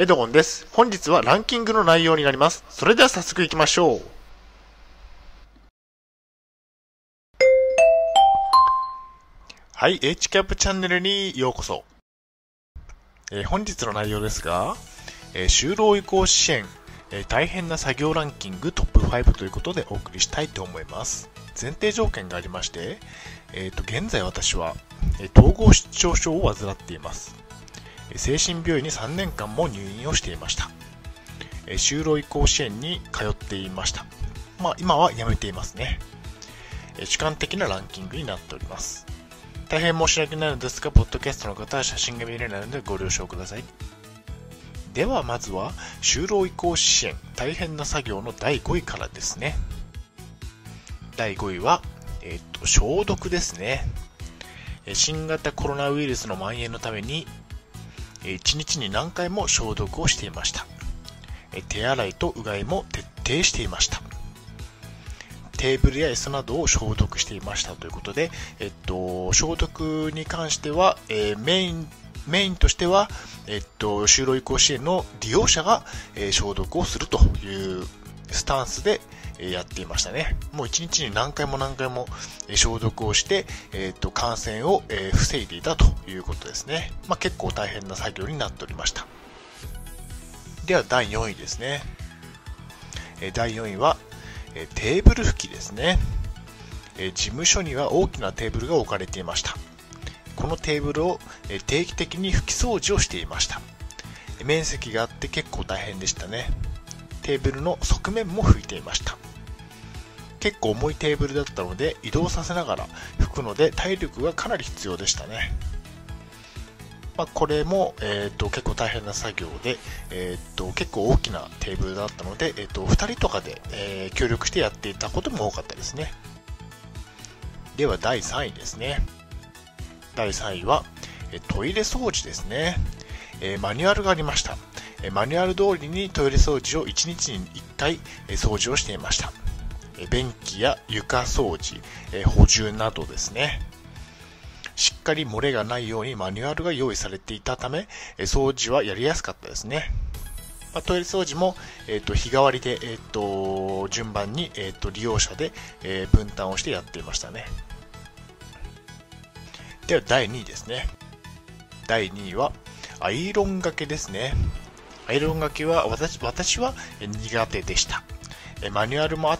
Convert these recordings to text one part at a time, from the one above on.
エドゴンです。本日はランキングの内容になります。それでは早速行きましょう。はい、H キャップチャンネルにようこそ。えー本日の内容ですが、えー就労移行支援、えー大変な作業ランキングトップ5ということでお送りしたいと思います。前提条件がありまして、えーと現在私は、えー統合失調症を患っています。精神病院に3年間も入院をしていました。就労移行支援に通っていました。まあ今は辞めていますね。主観的なランキングになっております。大変申し訳ないのですが、ポッドキャストの方は写真が見れないのでご了承ください。ではまずは、就労移行支援大変な作業の第5位からですね。第5位は、えっと、消毒ですね。新型コロナウイルスの蔓延のために、1日に何回も消毒をしていました。手洗いとうがいも徹底していました。テーブルや椅子などを消毒していましたということで、えっと、消毒に関しては、えーメイン、メインとしては、えっと、就労移行支援の利用者が、えー消毒をするというスタンスで、やっていましたね。もう一日に何回も何回も消毒をして、えっと、感染を、え防いでいたということですね。まあ、結構大変な作業になっておりました。では、第4位ですね。第4位は、えテーブル拭きですね、え事務所には大きなテーブルが置かれていましたこのテーブルをえ定期的に拭き掃除をしていました面積があって結構大変でしたねテーブルの側面も拭いていました結構重いテーブルだったので移動させながら拭くので体力がかなり必要でしたね。まあ、これも、えー、と結構大変な作業で、えー、と結構大きなテーブルだったので、えー、と2人とかで、えー協力してやっていたことも多かったですね。では第3位ですね。第3位はえトイレ掃除ですね、えーマニュアルがありました。マニュアル通りにトイレ掃除を1日に1回掃除をしていました。便器や床掃除、え補充などですねしっかり漏れがないようにマニュアルが用意されていたため、え掃除はやりやすかったですね。まあトイレ掃除も、えー、と日替わりで、えー、と順番に、えー、と利用者で、えー分担をしてやっていましたね。では第2位ですね。第2位はアイロンがけですね。アイロンがけは私私は苦手でした。マニュアルもあ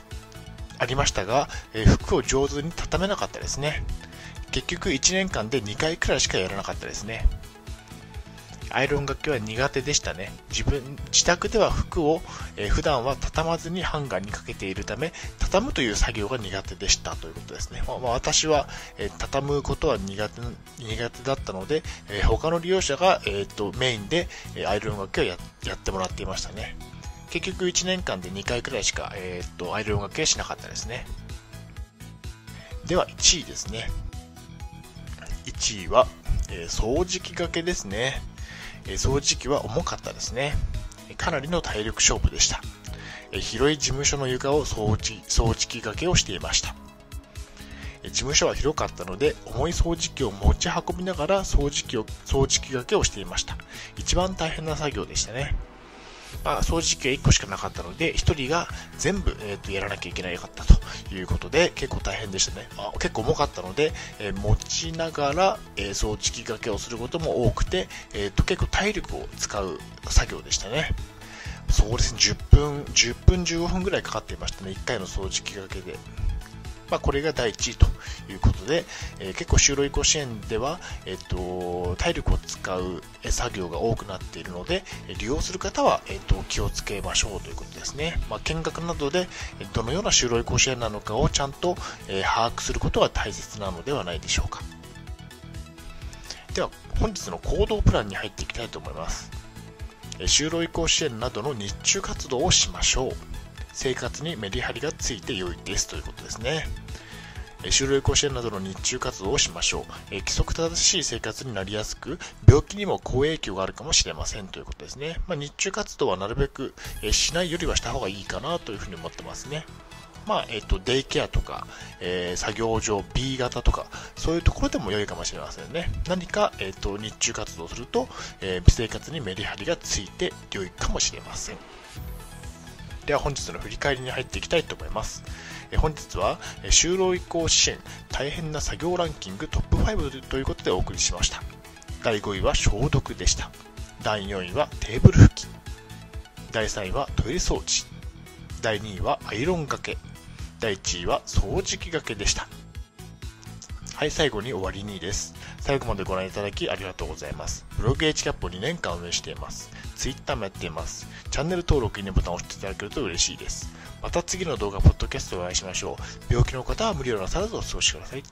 ありましたが、えー服を上手に畳めなかったですね。結局1年間で2回くらいしかやらなかったですね。アイロンがけは苦手でしたね。自分自宅では服を、えー普段は畳まずにハンガーにかけているため畳むという作業が苦手でした。ということですね、まあまあ私は、えー畳むことは苦手苦手だったので、えー他の利用者が、えーとメインで、えーアイロンがけをややってもらっていましたね。結局1年間で2回くらいしか、えーとアイロンがけはしなかったですね。では1位ですね。1位は、えー掃除機がけですね、えー掃除機は重かったですね。かなりの体力勝負でした、えー広い事務所の床を掃除掃除機がけをしていました。え事務所は広かったので重い掃除機を持ち運びながら掃除機を掃除機がけをしていました。一番大変な作業でしたね。まあ、掃除機が1個しかなかったので、1人が全部、えー、とやらなきゃいけなかったということで、結構大変でしたね。あ結構重かったので、えー持ちながら、えー掃除機がけをすることも多くて、えーと結構体力を使う作業でしたね。そうですね、10分、10分15分ぐらいかかっていましたね、1回の掃除機がけで。まあ、これが第1位ということで、えー結構就労移行支援では、えっと体力を使う作業が多くなっているので、利用する方は、えっと気をつけましょうということですね。まあ、見学などでどのような就労移行支援なのかをちゃんと、えー把握することが大切なのではないでしょうか。では、本日の行動プランに入っていきたいと思います。就労移行支援などの日中活動をしましょう。生活にメリハリがついて良いですということですね。えー就労移行支援などの日中活動をしましょう。え規則正しい生活になりやすく、病気にも好影響があるかもしれませんということですね。まあ、日中活動はなるべく、えしないよりはした方がいいかなというふうに思ってますね。まあ、えっ、と、デイケアとか、えー、作業場 B 型とか、そういうところでも良いかもしれませんね。何か、えっ、と、日中活動すると、えー、生活にメリハリがついて良いかもしれません。では本日の振り返りに入っていきたいと思います。本日は、就労移行支援大変な作業ランキングトップ5ということでお送りしました。第5位は消毒でした。第4位はテーブル拭き。第3位はトイレ掃除。第2位はアイロンがけ。第1位は掃除機がけでした。はい、最後に終わりにです。最後までご覧いただきありがとうございます。ブログ h キャップを2年間運営しています。Twitter もやっています。チャンネル登録、いいねボタンを押していただけると嬉しいです。また次の動画、ポッドキャストでお会いしましょう。病気の方は無理をなさらずお過ごしください。